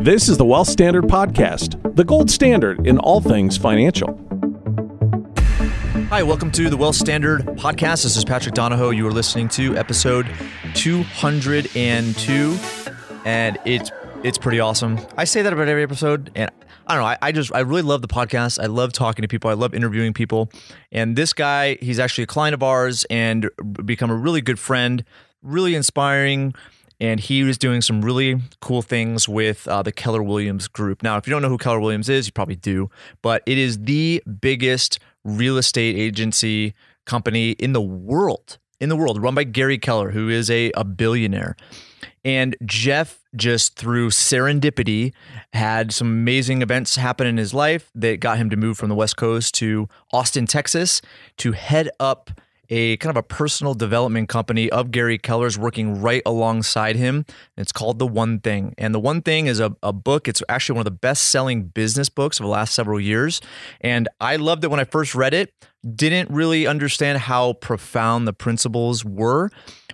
This is the Wealth Standard Podcast, the gold standard in all things financial. Hi, welcome to the Wealth Standard Podcast. This is Patrick Donohoe. You are listening to episode 202, and it's it's pretty awesome. I say that about every episode, and I don't know. I, I, just I really love the podcast. I love talking to people. I love interviewing people. And this guy, he's actually a client of ours and become a really good friend. Really inspiring. And he was doing some really cool things with uh, the Keller Williams Group. Now, if you don't know who Keller Williams is, you probably do, but it is the biggest real estate agency company in the world. In the world, run by Gary Keller, who is a, a billionaire. And Geoff, just through serendipity, had some amazing events happen in his life that got him to move from the West Coast to Austin, Texas, to head up a kind of a personal development company of Gary Keller's working right alongside him. It's called The One Thing. And The One Thing is a, a book. It's actually one of the best selling business books of the last several years. And I loved it when I first read it. Didn't really understand how profound the principles were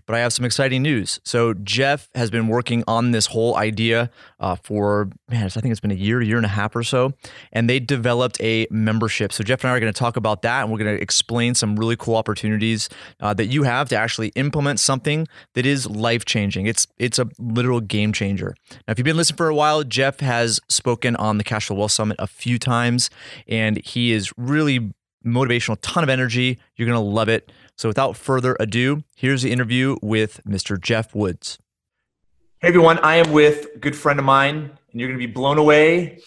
but I have some exciting news. So Geoff has been working on this whole idea uh, for man, I think it's been a year, year and a half or so, and they developed a membership. So Geoff and I are going to talk about that, and we're going to explain some really cool opportunities uh, that you have to actually implement something that is life changing. It's it's a literal game changer. Now, if you've been listening for a while, Geoff has spoken on the Cash Flow Wealth Summit a few times, and he is really motivational, ton of energy. You're going to love it. So without further ado, here's the interview with Mr. Geoff Woods. Hey everyone, I am with a good friend of mine, and you're gonna be blown away.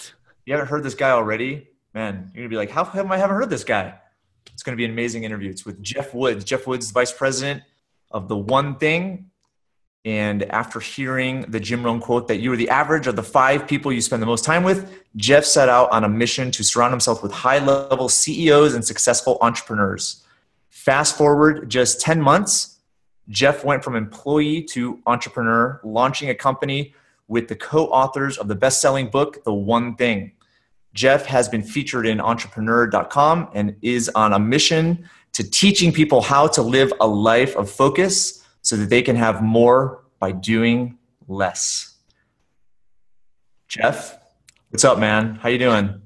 You haven't heard this guy already, man. You're gonna be like, how come I haven't heard this guy? It's gonna be an amazing interview. It's with Geoff Woods. Geoff Woods is vice president of the One Thing. And after hearing the Jim Rohn quote that you are the average of the five people you spend the most time with, Geoff set out on a mission to surround himself with high level CEOs and successful entrepreneurs. Fast forward just 10 months, Geoff went from employee to entrepreneur, launching a company with the co authors of the best selling book, The One Thing. Geoff has been featured in entrepreneur.com and is on a mission to teaching people how to live a life of focus so that they can have more by doing less. Geoff, what's up, man? How you doing?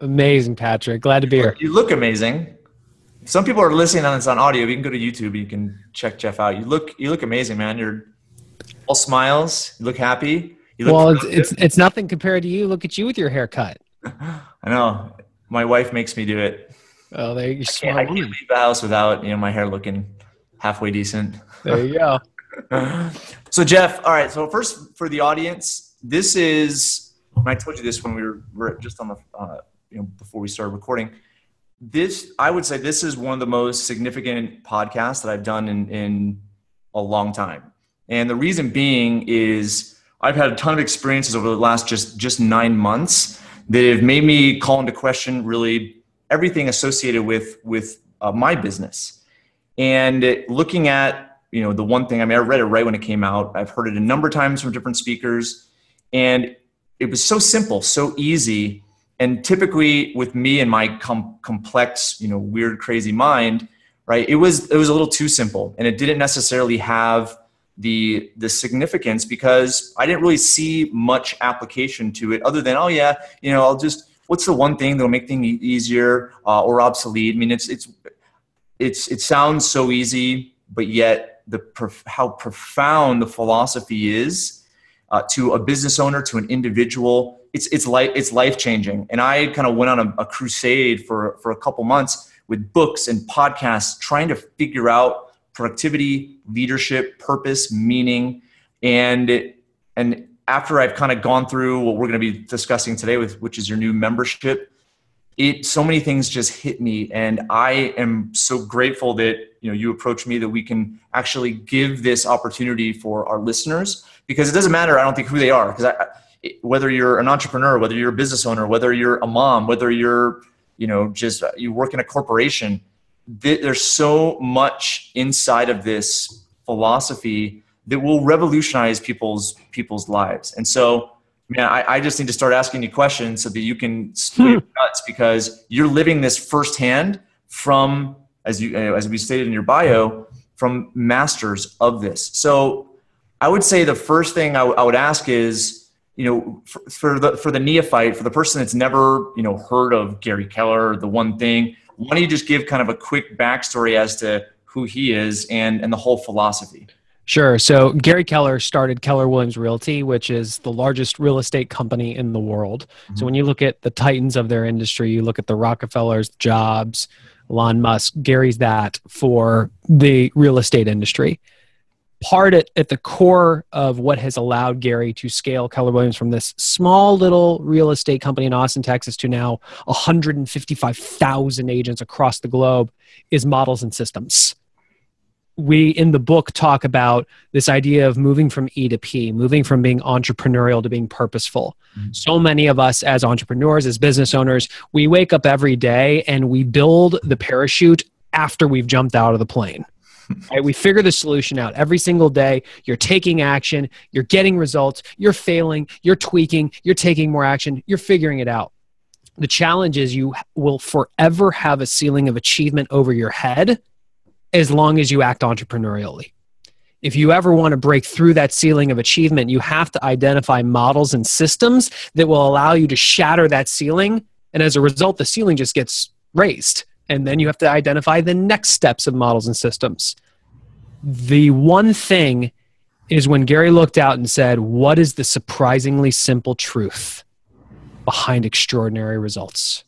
Amazing, Patrick. Glad to be here. You look amazing some people are listening on this on audio. You can go to YouTube. You can check Geoff out. You look you look amazing, man. You're all smiles. You look happy. You look well, it's, it's, it's nothing compared to you. Look at you with your haircut. I know. My wife makes me do it. Oh, there you go. I can't leave the house without you know my hair looking halfway decent. There you go. so Geoff, all right. So first for the audience, this is. I told you this when we were, were just on the uh, you know before we started recording this i would say this is one of the most significant podcasts that i've done in, in a long time. And the reason being is i've had a ton of experiences over the last just just nine months that have made me call into question really everything associated with with uh, my business. And looking at you know the one thing i mean i read it right when it came out. I've heard it a number of times from different speakers. And it was so simple so easy and typically with me and my com- complex you know weird crazy mind right it was it was a little too simple. And it didn't necessarily have the the significance because i didn't really see much application to it other than oh yeah you know i'll just what's the one thing that'll make things easier uh, or obsolete? I mean it's it's it's it sounds so easy but yet the prof- how profound the philosophy is uh, to a business owner to an individual it's it's life it's life changing. And I kind of went on a, a crusade for for a couple months with books and podcasts, trying to figure out productivity, leadership, purpose, meaning, and and after I've kind of gone through what we're going to be discussing today with which is your new membership, it so many things just hit me and I am so grateful that you know you approach me that we can actually give this opportunity for our listeners because it doesn't matter I don't think who they are because I whether you're an entrepreneur, whether you're a business owner, whether you're a mom, whether you're, you know, just uh, you work in a corporation, there's so much inside of this philosophy that will revolutionize people's people's lives. And so, man, I, I just need to start asking you questions so that you can split hmm. nuts because you're living this firsthand from, as you uh, as we stated in your bio, from masters of this. So, I would say the first thing I, w- I would ask is you know, for, for the for the neophyte, for the person that's never you know heard of Gary Keller, the one thing, why don't you just give kind of a quick backstory as to who he is and and the whole philosophy? Sure. So Gary Keller started Keller Williams Realty, which is the largest real estate company in the world. Mm-hmm. So when you look at the titans of their industry, you look at the Rockefellers, Jobs, Elon Musk, Gary's that for the real estate industry. Part at, at the core of what has allowed Gary to scale Keller Williams from this small little real estate company in Austin, Texas to now 155,000 agents across the globe is models and systems we in the book talk about this idea of moving from E to P, moving from being entrepreneurial to being purposeful. Mm-hmm. So many of us as entrepreneurs, as business owners, we wake up every day and we build the parachute after we've jumped out of the plane. Right? We figure the solution out every single day. You're taking action, you're getting results, you're failing, you're tweaking, you're taking more action, you're figuring it out. The challenge is you will forever have a ceiling of achievement over your head as long as you act entrepreneurially. If you ever want to break through that ceiling of achievement, you have to identify models and systems that will allow you to shatter that ceiling. And as a result, the ceiling just gets raised. And then you have to identify the next steps of models and systems. The one thing is when Gary looked out and said, What is the surprisingly simple truth behind extraordinary results?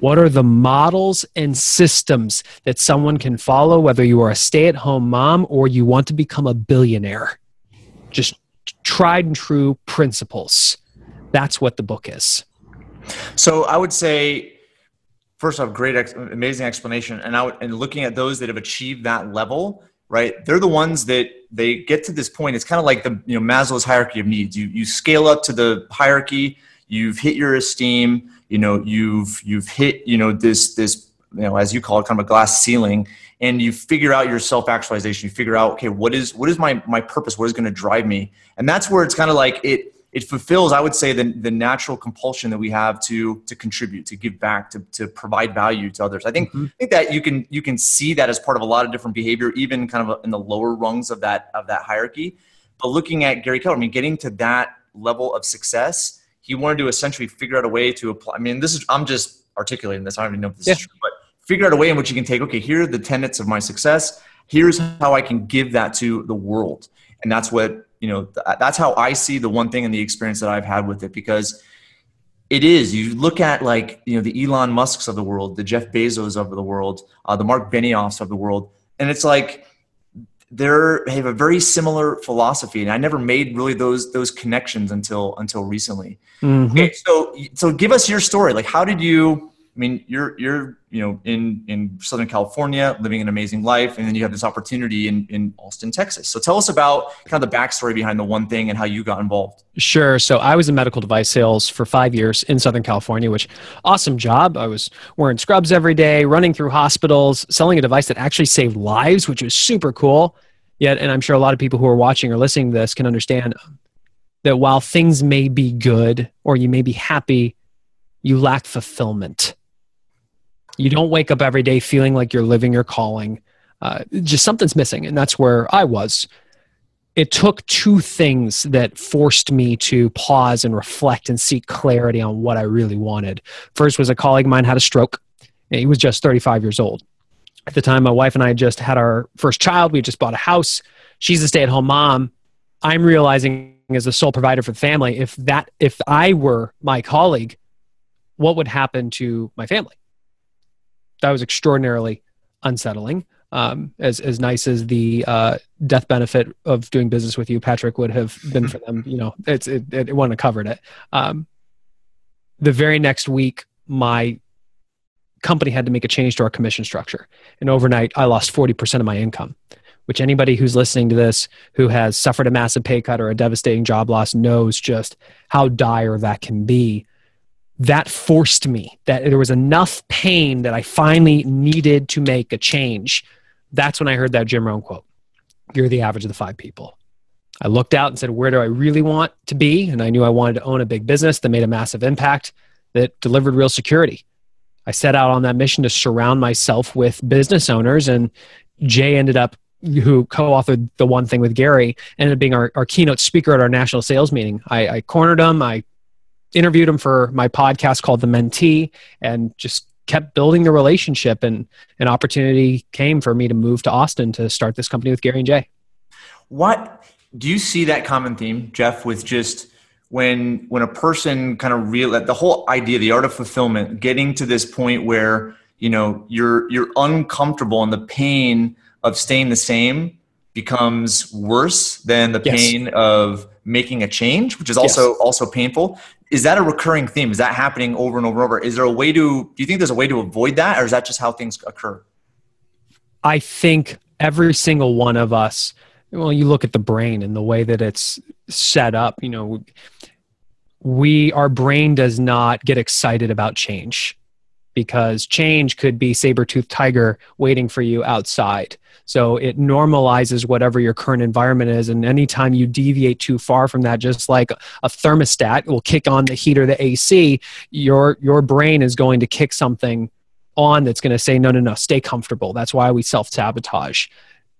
What are the models and systems that someone can follow, whether you are a stay at home mom or you want to become a billionaire? Just tried and true principles. That's what the book is. So I would say, first off, great, amazing explanation. And I would, and looking at those that have achieved that level, right? They're the ones that they get to this point. It's kind of like the you know Maslow's hierarchy of needs. You you scale up to the hierarchy. You've hit your esteem you know you've you've hit you know this this you know as you call it kind of a glass ceiling and you figure out your self actualization you figure out okay what is what is my my purpose what is going to drive me and that's where it's kind of like it it fulfills i would say the, the natural compulsion that we have to to contribute to give back to, to provide value to others i think mm-hmm. i think that you can you can see that as part of a lot of different behavior even kind of in the lower rungs of that of that hierarchy but looking at gary keller i mean getting to that level of success he wanted to essentially figure out a way to apply. I mean, this is I'm just articulating this. I don't even know if this yeah. is true, but figure out a way in which you can take. Okay, here are the tenets of my success. Here's how I can give that to the world, and that's what you know. That's how I see the one thing and the experience that I've had with it because it is. You look at like you know the Elon Musk's of the world, the Jeff Bezos of the world, uh, the Mark Benioffs of the world, and it's like they're they have a very similar philosophy and i never made really those those connections until until recently mm-hmm. okay so so give us your story like how did you i mean you're you're you know in in southern california living an amazing life and then you have this opportunity in in austin texas. So tell us about kind of the backstory behind the one thing and how you got involved. Sure. So i was in medical device sales for five years in southern california which awesome job. I was wearing scrubs every day running through hospitals selling a device that actually saved lives which was super cool. Yet and i'm sure a lot of people who are watching or listening to this can understand that while things may be good or you may be happy you lack fulfillment you don't wake up every day feeling like you're living your calling. Uh, just something's missing. And that's where I was. It took two things that forced me to pause and reflect and seek clarity on what I really wanted. First was a colleague of mine had a stroke. He was just 35 years old. At the time, my wife and I just had our first child. We just bought a house. She's a stay at home mom. I'm realizing as the sole provider for the family, if that, if I were my colleague, what would happen to my family? That was extraordinarily unsettling. Um, as as nice as the uh, death benefit of doing business with you, Patrick, would have been for them, you know, it's it, it, it wouldn't have covered it. Um, the very next week, my company had to make a change to our commission structure, and overnight, I lost forty percent of my income. Which anybody who's listening to this who has suffered a massive pay cut or a devastating job loss knows just how dire that can be that forced me that there was enough pain that I finally needed to make a change. That's when I heard that Jim Rohn quote You're the average of the five people. I looked out and said, Where do I really want to be? And I knew I wanted to own a big business that made a massive impact, that delivered real security. I set out on that mission to surround myself with business owners, and Jay ended up who co-authored the one thing with Gary, ended up being our, our keynote speaker at our national sales meeting. I, I cornered him. I interviewed him for my podcast called The Mentee, and just kept building the relationship. And an opportunity came for me to move to Austin to start this company with Gary and Jay. What do you see that common theme, Geoff, with just when when a person kind of real the whole idea, the art of fulfillment, getting to this point where you know you're you're uncomfortable and the pain of staying the same becomes worse than the Yes. pain of making a change, which is also Yes. also painful. Is that a recurring theme? Is that happening over and over and over? Is there a way to do you think there's a way to avoid that or is that just how things occur? I think every single one of us, well, you look at the brain and the way that it's set up, you know, we, our brain does not get excited about change because change could be saber-toothed tiger waiting for you outside. So it normalizes whatever your current environment is. And anytime you deviate too far from that, just like a thermostat will kick on the heat or the AC, your, your brain is going to kick something on that's going to say, no, no, no, stay comfortable. That's why we self sabotage.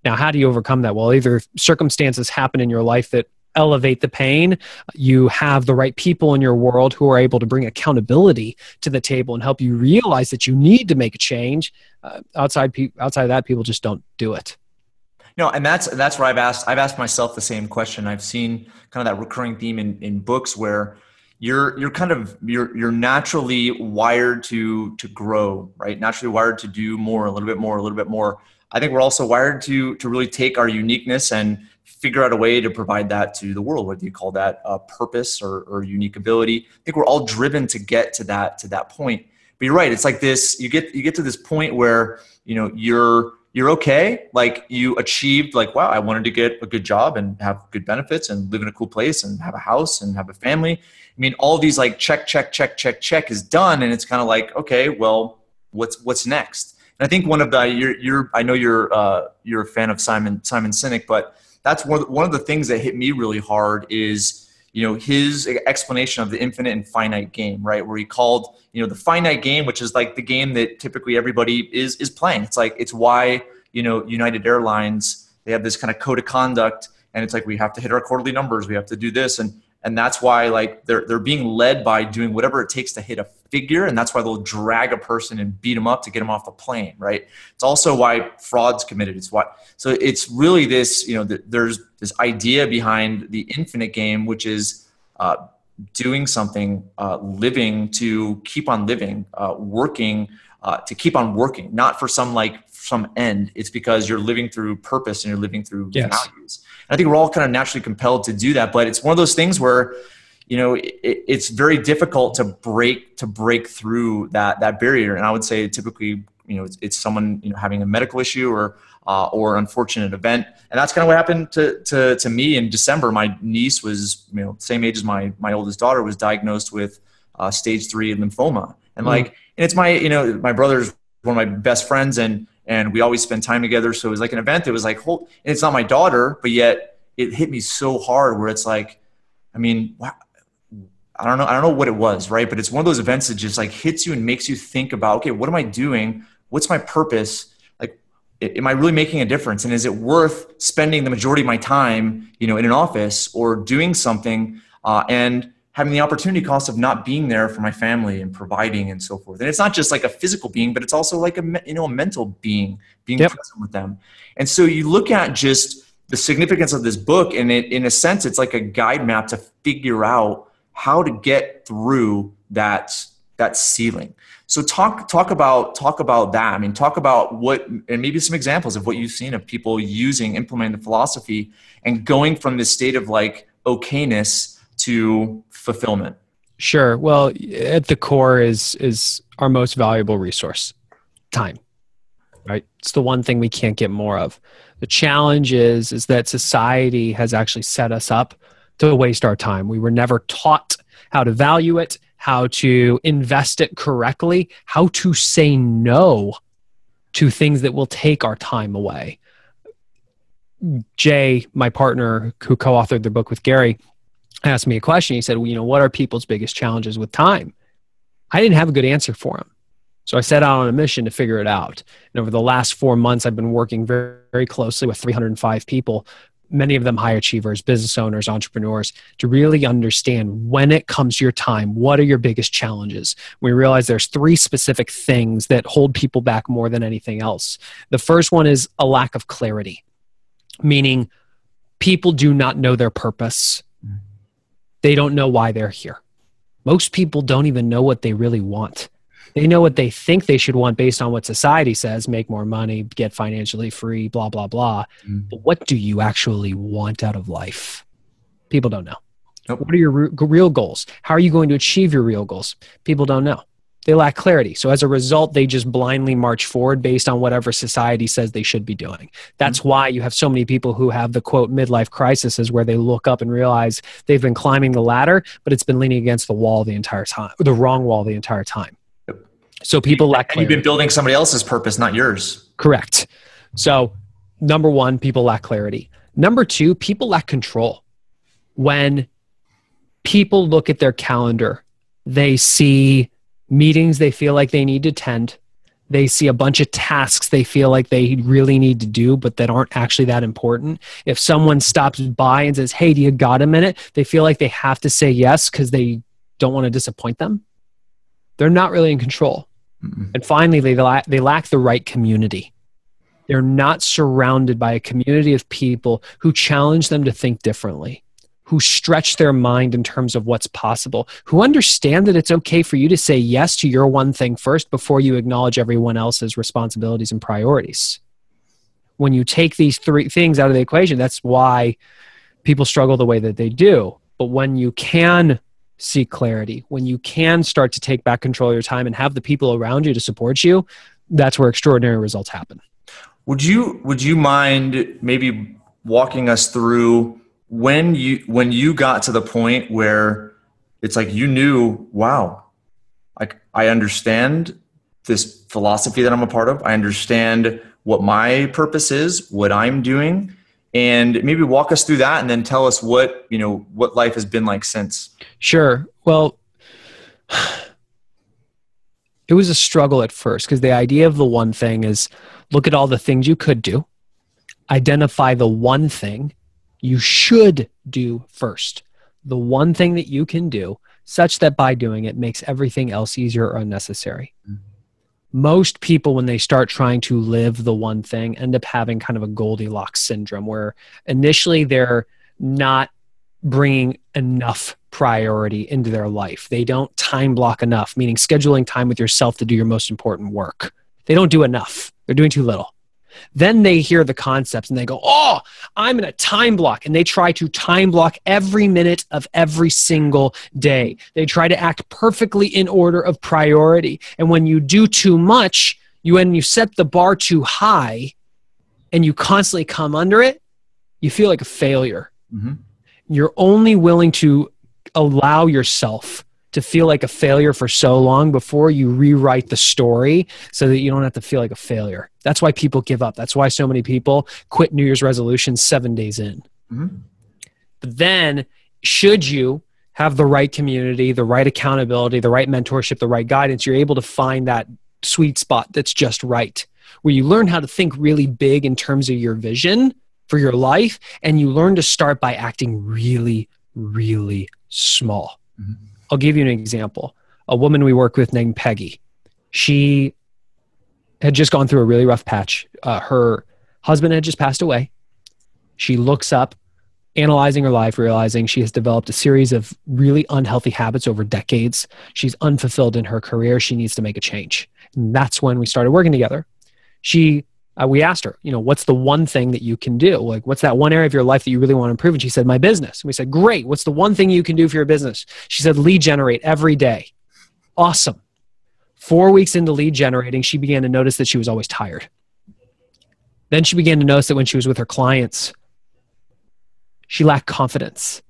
Now, how do you overcome that? Well, either circumstances happen in your life that elevate the pain, you have the right people in your world who are able to bring accountability to the table and help you realize that you need to make a change. Uh, outside, pe- outside of that, people just don't do it. No, and that's that's where I've asked I've asked myself the same question. I've seen kind of that recurring theme in, in books where you're you're kind of you're you're naturally wired to to grow, right? Naturally wired to do more, a little bit more, a little bit more. I think we're also wired to to really take our uniqueness and figure out a way to provide that to the world. Whether you call that a purpose or, or unique ability, I think we're all driven to get to that to that point. But you're right. It's like this. You get you get to this point where you know you're you're okay. Like you achieved. Like wow, I wanted to get a good job and have good benefits and live in a cool place and have a house and have a family. I mean, all these like check check check check check is done, and it's kind of like okay, well, what's what's next? And I think one of the you're, you're I know you're uh, you're a fan of Simon Simon Sinek, but that's one of the, one of the things that hit me really hard is you know his explanation of the infinite and finite game right? Where he called you know the finite game which is like the game that typically everybody is is playing. It's like it's why you know united airlines they have this kind of code of conduct and it's like we have to hit our quarterly numbers we have to do this and and that's why like they're they're being led by doing whatever it takes to hit a figure and that's why they'll drag a person and beat them up to get them off the plane right? It's also why fraud's committed. It's why so it's really this you know th- there's this idea behind the infinite game which is uh, doing something uh, living to keep on living uh, working uh, to keep on working not for some like some end. It's because you're living through purpose and you're living through Yes. values. And i think we're all kind of naturally compelled to do that but it's one of those things where you know it, it's very difficult to break to break through that that barrier. And i would say typically you know it's, it's someone you know having a medical issue or uh, or unfortunate event. And that's kind of what happened to, to to me in december. My niece was you know same age as my my oldest daughter was diagnosed with uh, stage three lymphoma. And Mm. like and it's my you know my brother's one of my best friends and and we always spend time together. So it was like an event that was like whole and it's not my daughter but yet it hit me so hard where it's like i mean wow, I don't know. I don't know what it was, right? But it's one of those events that just like hits you and makes you think about, okay, what am I doing? What's my purpose? Like, am I really making a difference? And is it worth spending the majority of my time, you know, in an office or doing something uh, and having the opportunity cost of not being there for my family and providing and so forth? And it's not just like a physical being, but it's also like a you know a mental being, being Yep. present with them. And so you look at just the significance of this book, and it, in a sense, it's like a guide map to figure out how to get through that that ceiling. So talk talk about talk about that. I mean, talk about what and maybe some examples of what you've seen of people using implementing the philosophy and going from this state of like okayness to fulfillment. Sure. Well, at the core is is our most valuable resource, time. Right? It's the one thing we can't get more of. The challenge is is that society has actually set us up to waste our time. We were never taught how to value it, how to invest it correctly, how to say no to things that will take our time away. Jay, my partner who co-authored the book with Gary, asked me a question. He said, well, you know, what are people's biggest challenges with time? I didn't have a good answer for him. So I set out on a mission to figure it out. And over the last four months, I've been working very, very closely with 305 people, many of them high achievers, business owners, entrepreneurs, to really understand when it comes to your time, what are your biggest challenges? We realize there's three specific things that hold people back more than anything else. The first one is a lack of clarity, meaning people do not know their purpose. Mm-hmm. They don't know why they're here. Most people don't even know what they really want they know what they think they should want based on what society says make more money get financially free blah blah blah. Mm. but what do you actually want out of life? People don't know. Nope. what are your re- real goals? How are you going to achieve your real goals? People don't know. They lack clarity. So as a result they just blindly march forward based on whatever society says they should be doing. That's mm-hmm. why you have so many people who have the quote midlife crisis is where they look up and realize they've been climbing the ladder but it's been leaning against the wall the entire time the wrong wall the entire time so people lack clarity. You've been building somebody else's purpose, not yours. Correct. So, number one, people lack clarity. Number two, people lack control. When people look at their calendar, they see meetings they feel like they need to attend. They see a bunch of tasks they feel like they really need to do, but that aren't actually that important. If someone stops by and says, Hey, do you got a minute? They feel like they have to say yes because they don't want to disappoint them. They're not really in control. Mm-mm. And finally, they, lack, they lack the right community. They're not surrounded by a community of people who challenge them to think differently, who stretch their mind in terms of what's possible, who understand that it's okay for you to say yes to your one thing first before you acknowledge everyone else's responsibilities and priorities. When you take these three things out of the equation, that's why people struggle the way that they do. But when you can seek clarity, when you can start to take back control of your time and have the people around you to support you, that's where extraordinary results happen. Would you would you mind maybe walking us through when you when you got to the point where it's like you knew, wow, like I understand this philosophy that I'm a part of. I understand what my purpose is, what I'm doing, and maybe walk us through that and then tell us what you know what life has been like since. Sure. Well it was a struggle at first because the idea of the one thing is look at all the things you could do. Identify the one thing you should do first. The one thing that you can do such that by doing it makes everything else easier or unnecessary. Mm-hmm most people when they start trying to live the one thing end up having kind of a goldilocks syndrome where initially they're not bringing enough priority into their life. They don't time block enough meaning scheduling time with yourself to do your most important work. They don't do enough. They're doing too little then they hear the concepts and they go, Oh, I'm in a time block. And they try to time block every minute of every single day. They try to act perfectly in order of priority. And when you do too much, you when you set the bar too high and you constantly come under it, you feel like a failure. Mm-hmm. You're only willing to allow yourself to feel like a failure for so long before you rewrite the story so that you don't have to feel like a failure. That's why people give up. That's why so many people quit New Year's resolutions seven days in. Mm-hmm. But then, should you have the right community, the right accountability, the right mentorship, the right guidance, you're able to find that sweet spot that's just right, where you learn how to think really big in terms of your vision for your life, and you learn to start by acting really, really small. Mm-hmm I'll give you an example. A woman we work with named Peggy. She had just gone through a really rough patch. Uh, her husband had just passed away. She looks up, analyzing her life, realizing she has developed a series of really unhealthy habits over decades. She's unfulfilled in her career. She needs to make a change. And that's when we started working together. She uh, we asked her, you know, what's the one thing that you can do? Like, what's that one area of your life that you really want to improve? And she said, my business. And we said, great. What's the one thing you can do for your business? She said, lead generate every day. Awesome. Four weeks into lead generating, she began to notice that she was always tired. Then she began to notice that when she was with her clients, she lacked confidence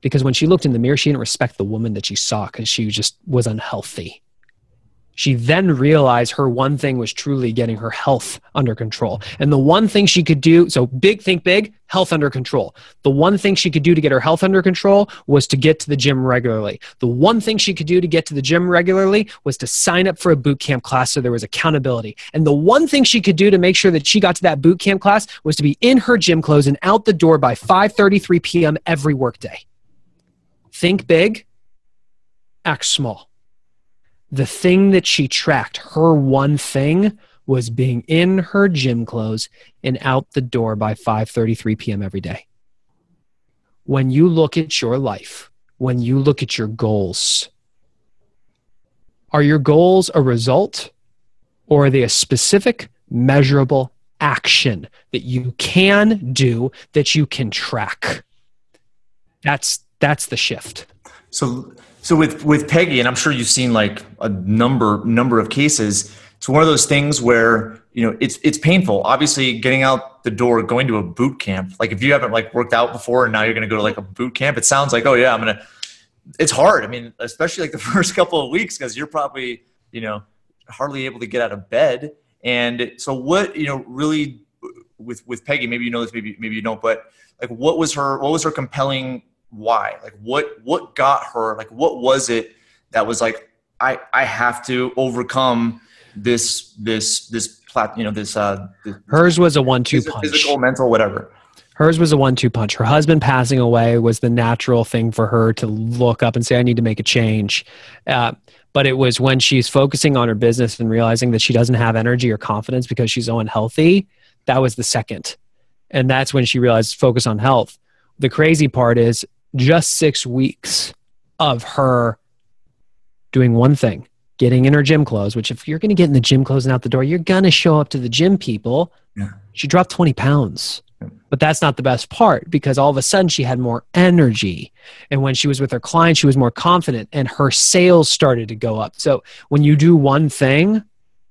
because when she looked in the mirror, she didn't respect the woman that she saw because she just was unhealthy She then realized her one thing was truly getting her health under control. And the one thing she could do, so big, think big, health under control. The one thing she could do to get her health under control was to get to the gym regularly. The one thing she could do to get to the gym regularly was to sign up for a boot camp class so there was accountability. And the one thing she could do to make sure that she got to that boot camp class was to be in her gym clothes and out the door by 5:33 p.m. every workday. Think big, act small the thing that she tracked, her one thing, was being in her gym clothes and out the door by 5:33 p.m. every day. When you look at your life, when you look at your goals, are your goals a result or are they a specific measurable action that you can do that you can track? That's that's the shift. So so with with Peggy, and I'm sure you've seen like a number number of cases. It's one of those things where you know it's it's painful. Obviously, getting out the door, going to a boot camp. Like if you haven't like worked out before, and now you're going to go to like a boot camp, it sounds like oh yeah, I'm gonna. It's hard. I mean, especially like the first couple of weeks because you're probably you know hardly able to get out of bed. And so what you know really with with Peggy, maybe you know this, maybe maybe you don't, but like what was her what was her compelling why? Like what what got her? Like what was it that was like i i have to overcome this this this plat you know this uh this, hers was a one-two punch. physical mental whatever. Hers was a one-two punch. Her husband passing away was the natural thing for her to look up and say i need to make a change. Uh, but it was when she's focusing on her business and realizing that she doesn't have energy or confidence because she's so unhealthy that was the second. And that's when she realized focus on health. The crazy part is just six weeks of her doing one thing getting in her gym clothes, which if you're going to get in the gym clothes and out the door, you're going to show up to the gym people. Yeah. She dropped 20 pounds. But that's not the best part because all of a sudden she had more energy. And when she was with her clients, she was more confident and her sales started to go up. So when you do one thing,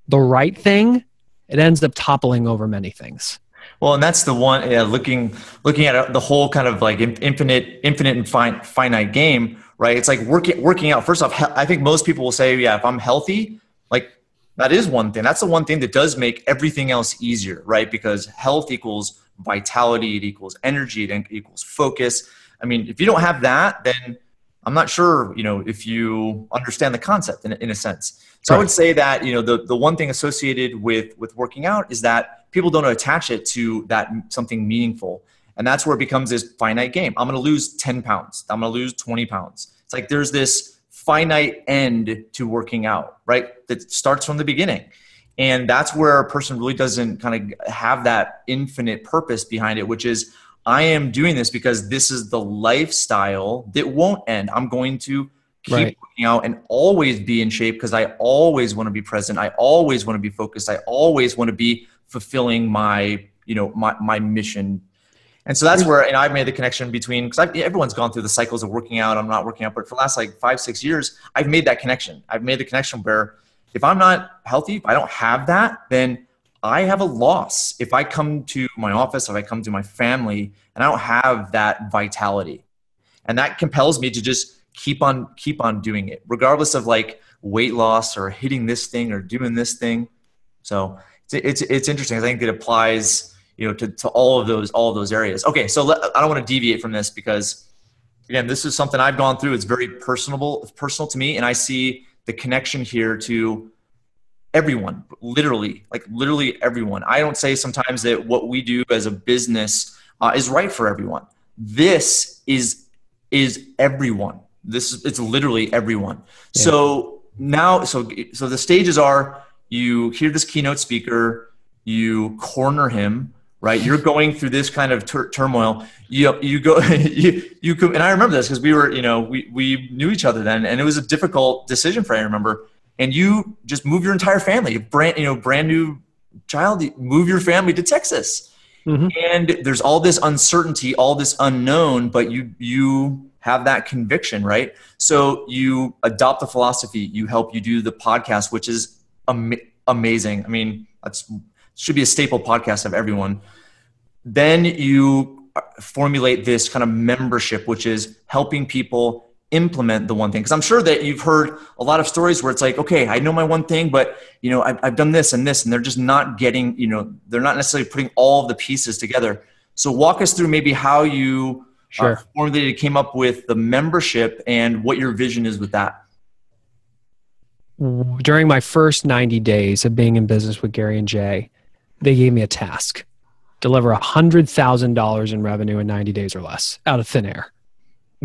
the right thing, it ends up toppling over many things. Well, and that's the one yeah, looking looking at the whole kind of like infinite infinite and fin- finite game, right? It's like working working out. First off, I think most people will say, yeah, if I'm healthy, like that is one thing. That's the one thing that does make everything else easier, right? Because health equals vitality, it equals energy, it equals focus. I mean, if you don't have that, then I'm not sure, you know, if you understand the concept in, in a sense. So right. I would say that, you know, the, the one thing associated with, with working out is that people don't attach it to that something meaningful. And that's where it becomes this finite game. I'm going to lose 10 pounds. I'm going to lose 20 pounds. It's like there's this finite end to working out, right? That starts from the beginning. And that's where a person really doesn't kind of have that infinite purpose behind it, which is I am doing this because this is the lifestyle that won't end. I'm going to keep right. working out and always be in shape because I always want to be present. I always want to be focused. I always want to be fulfilling my you know my, my mission and so that's where and i've made the connection between because everyone's gone through the cycles of working out i'm not working out but for the last like five six years i've made that connection i've made the connection where if i'm not healthy if i don't have that then i have a loss if i come to my office if i come to my family and i don't have that vitality and that compels me to just keep on keep on doing it regardless of like weight loss or hitting this thing or doing this thing so it's, it's interesting. I think it applies, you know, to, to all of those, all of those areas. Okay. So let, I don't want to deviate from this because again, this is something I've gone through. It's very personable, personal to me. And I see the connection here to everyone, literally, like literally everyone. I don't say sometimes that what we do as a business uh, is right for everyone. This is, is everyone. This is, it's literally everyone. Yeah. So now, so, so the stages are, you hear this keynote speaker, you corner him, right? You're going through this kind of tur- turmoil. You you go you you and I remember this because we were you know we we knew each other then, and it was a difficult decision for I remember. And you just move your entire family, brand you know brand new child, move your family to Texas. Mm-hmm. And there's all this uncertainty, all this unknown, but you you have that conviction, right? So you adopt the philosophy. You help you do the podcast, which is am- amazing. I mean, that's should be a staple podcast of everyone. Then you formulate this kind of membership, which is helping people implement the one thing because i'm sure that you've heard a lot of stories where it's like okay i know my one thing but you know I've, I've done this and this and they're just not getting you know they're not necessarily putting all of the pieces together so walk us through maybe how you Sure. uh, formulated came up with the membership and what your vision is with that during my first 90 days of being in business with Gary and Jay, they gave me a task deliver $100,000 in revenue in 90 days or less out of thin air.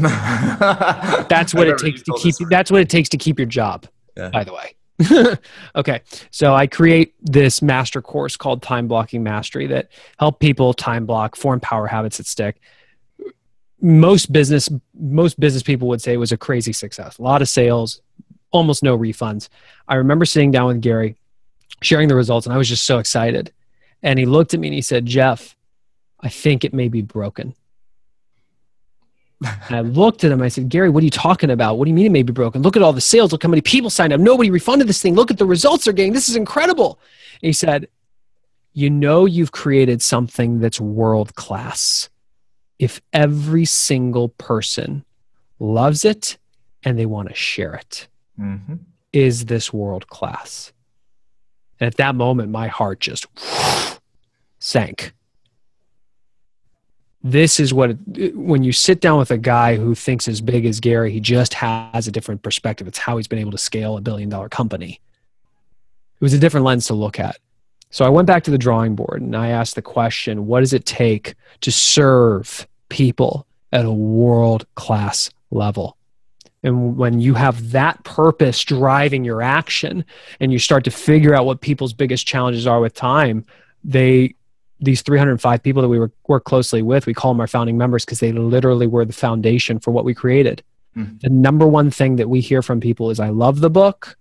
That's what it takes to keep that's what it takes to keep your job, Yeah. by the way. okay. So I create this master course called Time Blocking Mastery that help people time block, form power habits that stick. Most business most business people would say it was a crazy success. A lot of sales, almost no refunds. I remember sitting down with Gary, sharing the results, and I was just so excited. And he looked at me and he said, Geoff, I think it may be broken. And I looked at him. I said, Gary, what are you talking about? What do you mean it may be broken? Look at all the sales. Look how many people signed up. Nobody refunded this thing. Look at the results they're getting. This is incredible. And he said, You know, you've created something that's world class. If every single person loves it and they want to share it, Mhm. is this world class? And at that moment, my heart just sank. This is what, when you sit down with a guy who thinks as big as Gary, he just has a different perspective. It's how he's been able to scale a billion dollar company. It was a different lens to look at. So I went back to the drawing board and I asked the question what does it take to serve people at a world class level? And when you have that purpose driving your action and you start to figure out what people's biggest challenges are with time, they these 305 people that we work, work closely with, we call them our founding members because they literally were the foundation for what we created. Hmm. The number one thing that we hear from people is I love the book.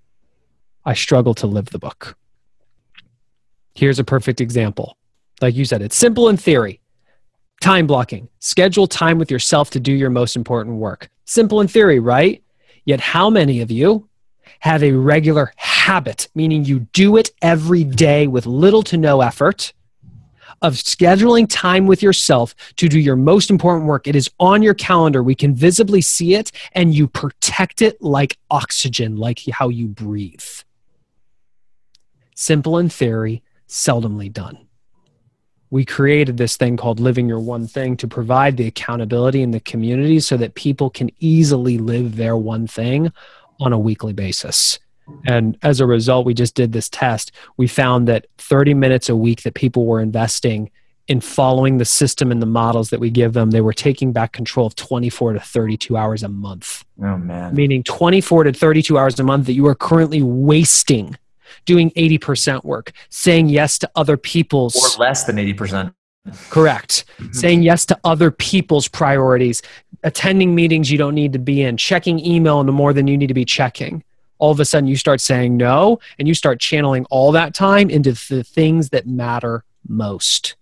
I struggle to live the book. Here's a perfect example. Like you said, it's simple in theory. Time blocking. Schedule time with yourself to do your most important work. Simple in theory, right? Yet, how many of you have a regular habit, meaning you do it every day with little to no effort, of scheduling time with yourself to do your most important work? It is on your calendar. We can visibly see it, and you protect it like oxygen, like how you breathe. Simple in theory, seldomly done we created this thing called living your one thing to provide the accountability in the community so that people can easily live their one thing on a weekly basis and as a result we just did this test. We found that 30 minutes a week that people were investing in following the system and the models that we give them they were taking back control of 24 to 32 hours a month. Oh man. Meaning 24 to 32 hours a month that you are currently wasting doing 80% work, saying yes to other people's or less than 80% correct, mm-hmm. saying yes to other people's priorities, attending meetings you don't need to be in, checking email no more than you need to be checking. All of a sudden you start saying no and you start channeling all that time into the things that matter most.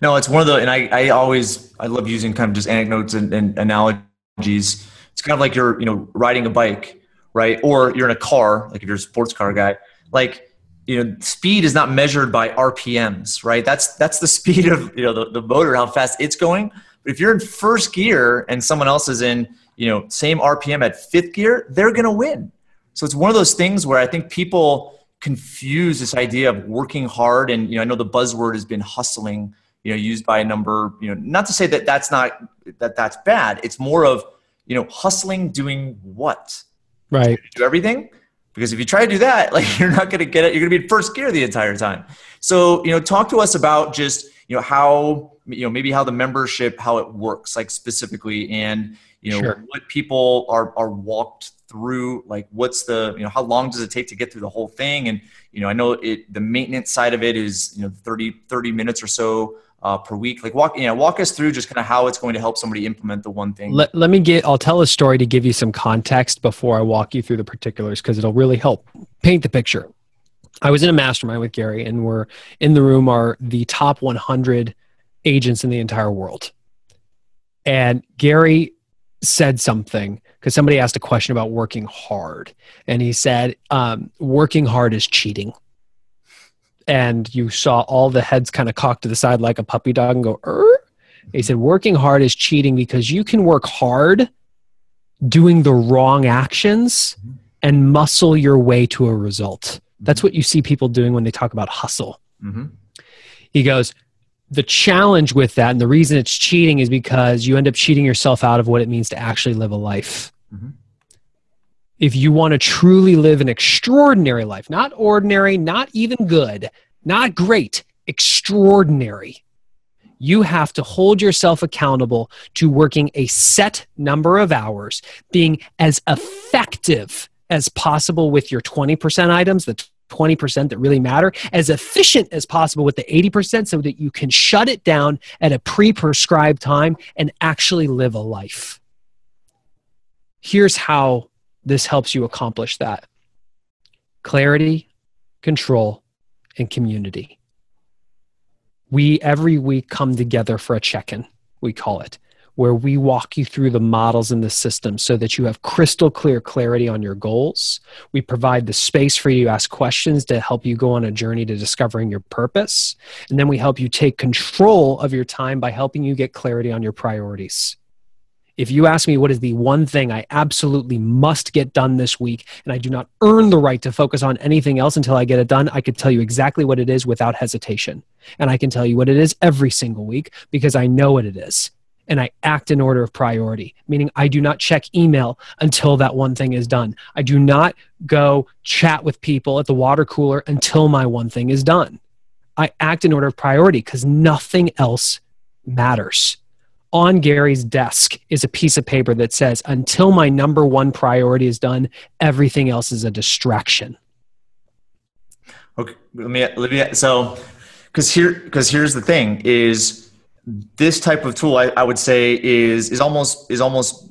No, it's one of the, and I, I always, I love using kind of just anecdotes and, and analogies. It's kind of like you're, you know, riding a bike, right? Or you're in a car, like if you're a sports car guy, like, you know, speed is not measured by RPMs, right? That's, that's the speed of, you know, the, the motor, how fast it's going. But if you're in first gear and someone else is in, you know, same RPM at fifth gear, they're going to win. So it's one of those things where I think people confuse this idea of working hard. And, you know, I know the buzzword has been hustling, you know, used by a number, you know, not to say that that's not, that that's bad. It's more of, you know, hustling doing what? Right. Do everything? Because if you try to do that, like you're not going to get it. You're going to be in first gear the entire time. So, you know, talk to us about just, you know, how, you know, maybe how the membership, how it works, like specifically, and, you know, Sure. what people are, are walked through, like what's the, you know, how long does it take to get through the whole thing? And, you know, I know it, the maintenance side of it is, you know, 30, 30 minutes or so uh, per week. Like walk, you know, walk us through just kind of how it's going to help somebody implement the one thing. Let, let me get, I'll tell a story to give you some context before I walk you through the particulars because it'll really help paint the picture. I was in a mastermind with Gary, and we're in the room are the top 100 agents in the entire world. And Gary said something because somebody asked a question about working hard. And he said, um, working hard is cheating. And you saw all the heads kind of cocked to the side like a puppy dog and go, er? He said, working hard is cheating because you can work hard doing the wrong actions and muscle your way to a result. That's what you see people doing when they talk about hustle. Mm-hmm. He goes, the challenge with that and the reason it's cheating is because you end up cheating yourself out of what it means to actually live a life. Mhm. If you want to truly live an extraordinary life, not ordinary, not even good, not great, extraordinary, you have to hold yourself accountable to working a set number of hours, being as effective as possible with your 20% items, the 20% that really matter, as efficient as possible with the 80% so that you can shut it down at a pre prescribed time and actually live a life. Here's how this helps you accomplish that clarity, control, and community. We every week come together for a check in, we call it, where we walk you through the models in the system so that you have crystal clear clarity on your goals. We provide the space for you to ask questions to help you go on a journey to discovering your purpose. And then we help you take control of your time by helping you get clarity on your priorities. If you ask me what is the one thing I absolutely must get done this week, and I do not earn the right to focus on anything else until I get it done, I could tell you exactly what it is without hesitation. And I can tell you what it is every single week because I know what it is. And I act in order of priority, meaning I do not check email until that one thing is done. I do not go chat with people at the water cooler until my one thing is done. I act in order of priority because nothing else matters on Gary's desk is a piece of paper that says, until my number one priority is done, everything else is a distraction. Okay, let me let me so because here because here's the thing is this type of tool I, I would say is is almost is almost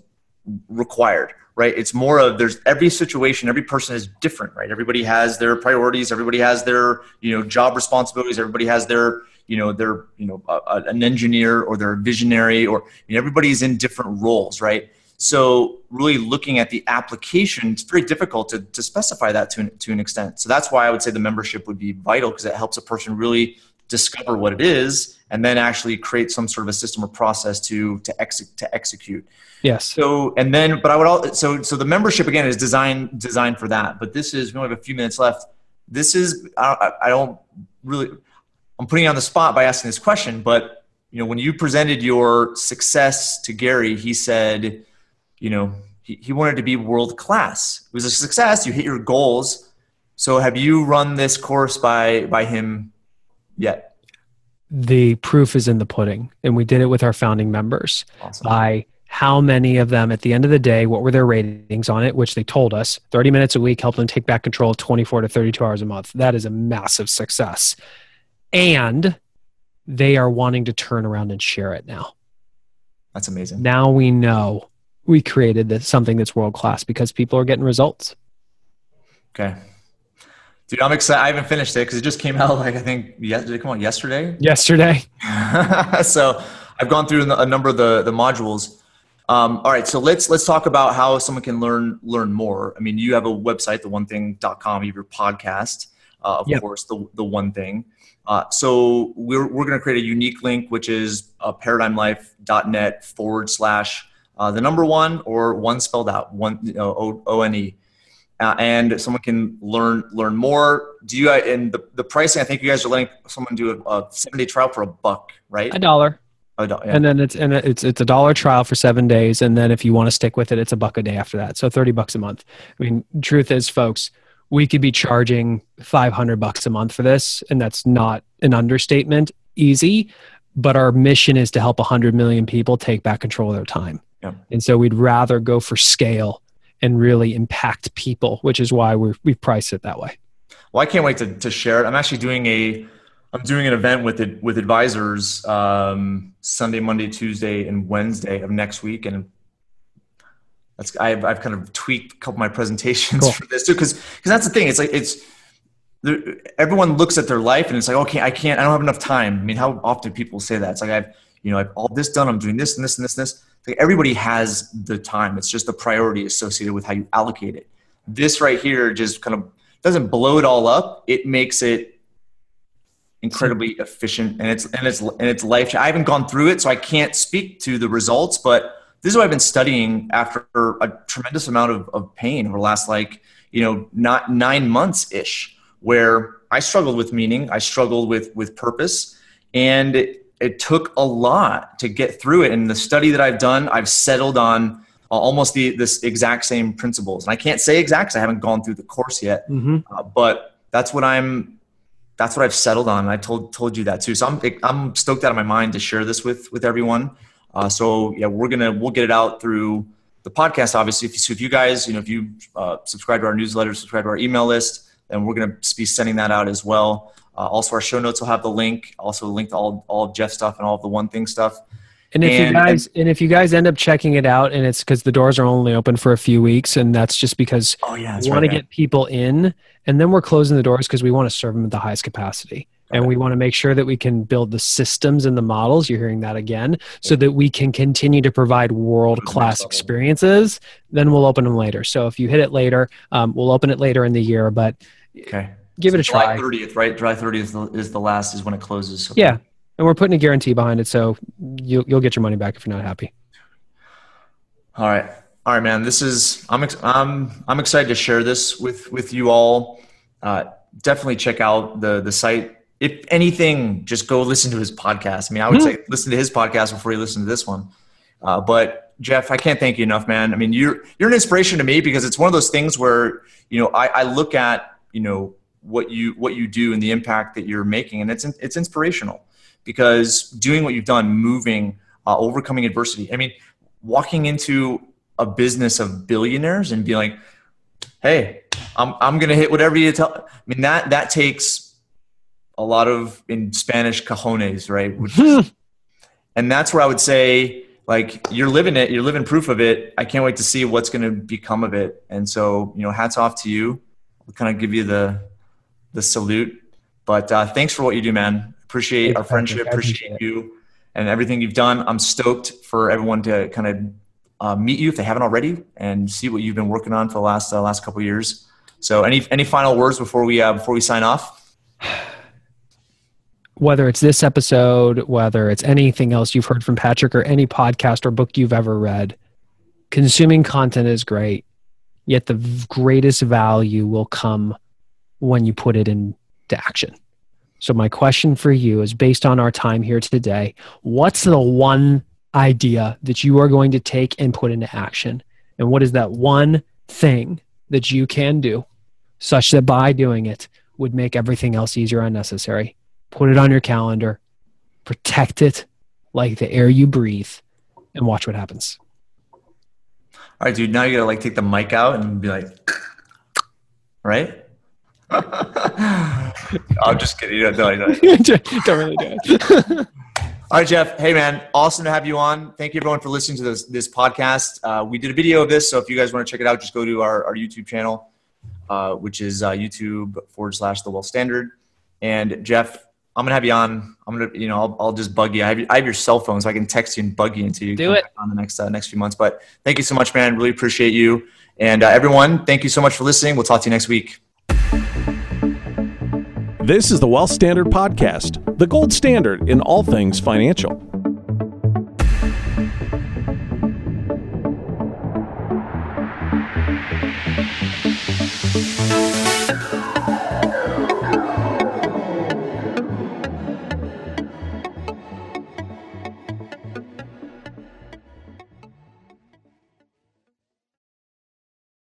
required right? It's more of there's every situation every person is different right? Everybody has their priorities everybody has their you know job responsibilities everybody has their you know they're you know a, an engineer or they're visionary or you know, everybody's in different roles right? So really looking at the application it's very difficult to, to specify that to an, to an extent. So that's why i would say the membership would be vital because it helps a person really discover what it is and then actually create some sort of a system or process to to, ex- to execute. Yes. so and then but i would all so so the membership again is designed designed for that but this is we only have a few minutes left. This is i, I don't really i'm putting you on the spot by asking this question but you know when you presented your success to gary he said you know he, he wanted to be world class it was a success. You hit your goals. So have you run this course by by him yet The proof is in the pudding. And we did it with our founding members awesome by how many of them at the end of the day, what were their ratings on it, which they told us 30 minutes a week helped them take back control 24 to 32 hours a month. That is a massive success. And they are wanting to turn around and share it now. that's amazing Now we know we created this, something that's world class because people are getting results. okay dude i'm excited i haven't finished it because it just came out like i think yes did it come out yesterday Yesterday, so I've gone through a number of the the modules. Um, all right, so let's let's talk about how someone can learn learn more. I mean, you have a website, the one thing.com, you have your podcast, uh, of Yep. course, the the one thing. Uh, so we're we're going to create a unique link, which is uh, paradigmlife.net forward slash uh, the number one or one spelled out one you know, O O N E. Uh, and someone can learn learn more. Do you and the, the pricing? I think you guys are letting someone do a, a seven day trial for a buck, right? a dollar. Oh, no, yeah. And then it's and it's it's a dollar trial for seven days, and then if you want to stick with it, it's a buck a day after that. So thirty bucks a month. I mean, truth is, folks, we could be charging five hundred bucks a month for this, and that's not an understatement. Easy, but our mission is to help hundred million people take back control of their time, Yeah. and so we'd rather go for scale and really impact people, which is why we we price it that way. Well, I can't wait to, to share it. I'm actually doing a I'm doing an event with it with advisors um, Sunday, Monday, Tuesday, and Wednesday of next week, and that's I've I've kind of tweaked a couple of my presentations Cool. for this too, because because that's the thing. It's like it's everyone looks at their life and it's like, okay, I can't, I don't have enough time. I mean, how often people say that? It's like I've you know I've all this done. I'm doing this and this and this and this. Like everybody has the time. It's just the priority associated with how you allocate it. This right here just kind of doesn't blow it all up. It makes it incredibly efficient and it's and it's and it's life. I haven't gone through it, so I can't speak to the results, but this is what I've been studying after a tremendous amount of, of pain over the last like, you know, not nine months ish, where I struggled with meaning, I struggled with with purpose, and it, took a lot to get through it. And the study that I've done, I've settled on almost the this exact same principles. And I can't say exact I haven't gone through the course yet, mm-hmm. uh, but that's what I'm. That's what I've settled on. I told told you that too. So I'm I'm stoked out of my mind to share this with with everyone. Uh, so yeah, we're gonna we'll get it out through the podcast. Obviously, if you, so if you guys you know if you uh, subscribe to our newsletter, subscribe to our email list, then we're gonna be sending that out as well. Uh, also, our show notes will have the link. Also, link to all all of Geoff stuff and all of the one thing stuff. And if and, you guys and, and, if you guys end up checking it out, and it's because the doors are only open for a few weeks, and that's just because oh yeah, we want to get people in, and then we're closing the doors because we want to serve them at the highest capacity. And we want to make sure that we can build the systems and the models you're hearing that again so that we can continue to provide world class experiences then we'll open them later. So if you hit it later um, we'll open it later in the year but okay give so it a July try 30th right july 30th is the, last is when it closes okay. yeah and we're putting a guarantee behind it so you'll, you'll get your money back if you're not happy all right all right man this is i'm i'm i'm excited to share this with with you all uh, definitely check out the the site if anything, just go listen to his podcast. I mean, I would mm-hmm. say listen to his podcast before you listen to this one. Uh, but Geoff, I can't thank you enough, man. I mean, you're you're an inspiration to me because it's one of those things where you know I, I look at you know what you what you do and the impact that you're making, and it's it's inspirational because doing what you've done, moving, uh, overcoming adversity. I mean, walking into a business of billionaires and being like, "Hey, I'm I'm gonna hit whatever you tell." I mean, that that takes a lot of in Spanish cajones, right? Is, and that's where I would say, like, you're living it, you're living proof of it. I can't wait to see what's going to become of it. And so, you know, hats off to you. I'll kind of give you the the salute. But uh, thanks for what you do, man. Appreciate our friendship. Appreciate, appreciate you and everything you've done. I'm stoked for everyone to kind of uh, meet you if they haven't already and see what you've been working on for the last uh, last couple years. So, any any final words before we uh, before we sign off? whether it's this episode, whether it's anything else you've heard from Patrick or any podcast or book you've ever read, consuming content is great. Yet the greatest value will come when you put it into action. So, my question for you is based on our time here today what's the one idea that you are going to take and put into action? And what is that one thing that you can do such that by doing it would make everything else easier unnecessary? put it on your calendar, protect it like the air you breathe, and watch what happens. All right, dude. Now you gotta like take the mic out and be like, right? I'm just kidding. You don't, don't, don't really do it. All right, Geoff. Hey, man. Awesome to have you on. Thank you, everyone, for listening to this, this podcast. Uh, we did a video of this, so if you guys want to check it out, just go to our, our YouTube channel, uh, which is uh, YouTube forward slash The Wealth Standard. And Geoff, I'm gonna have you on. I'm gonna, you know, I'll, I'll just bug you. I have, I have your cell phone, so I can text you and bug you until you do it on the next uh, next few months. But thank you so much, man. Really appreciate you, and uh, everyone. Thank you so much for listening. We'll talk to you next week. This is the Wealth Standard Podcast, the gold standard in all things financial.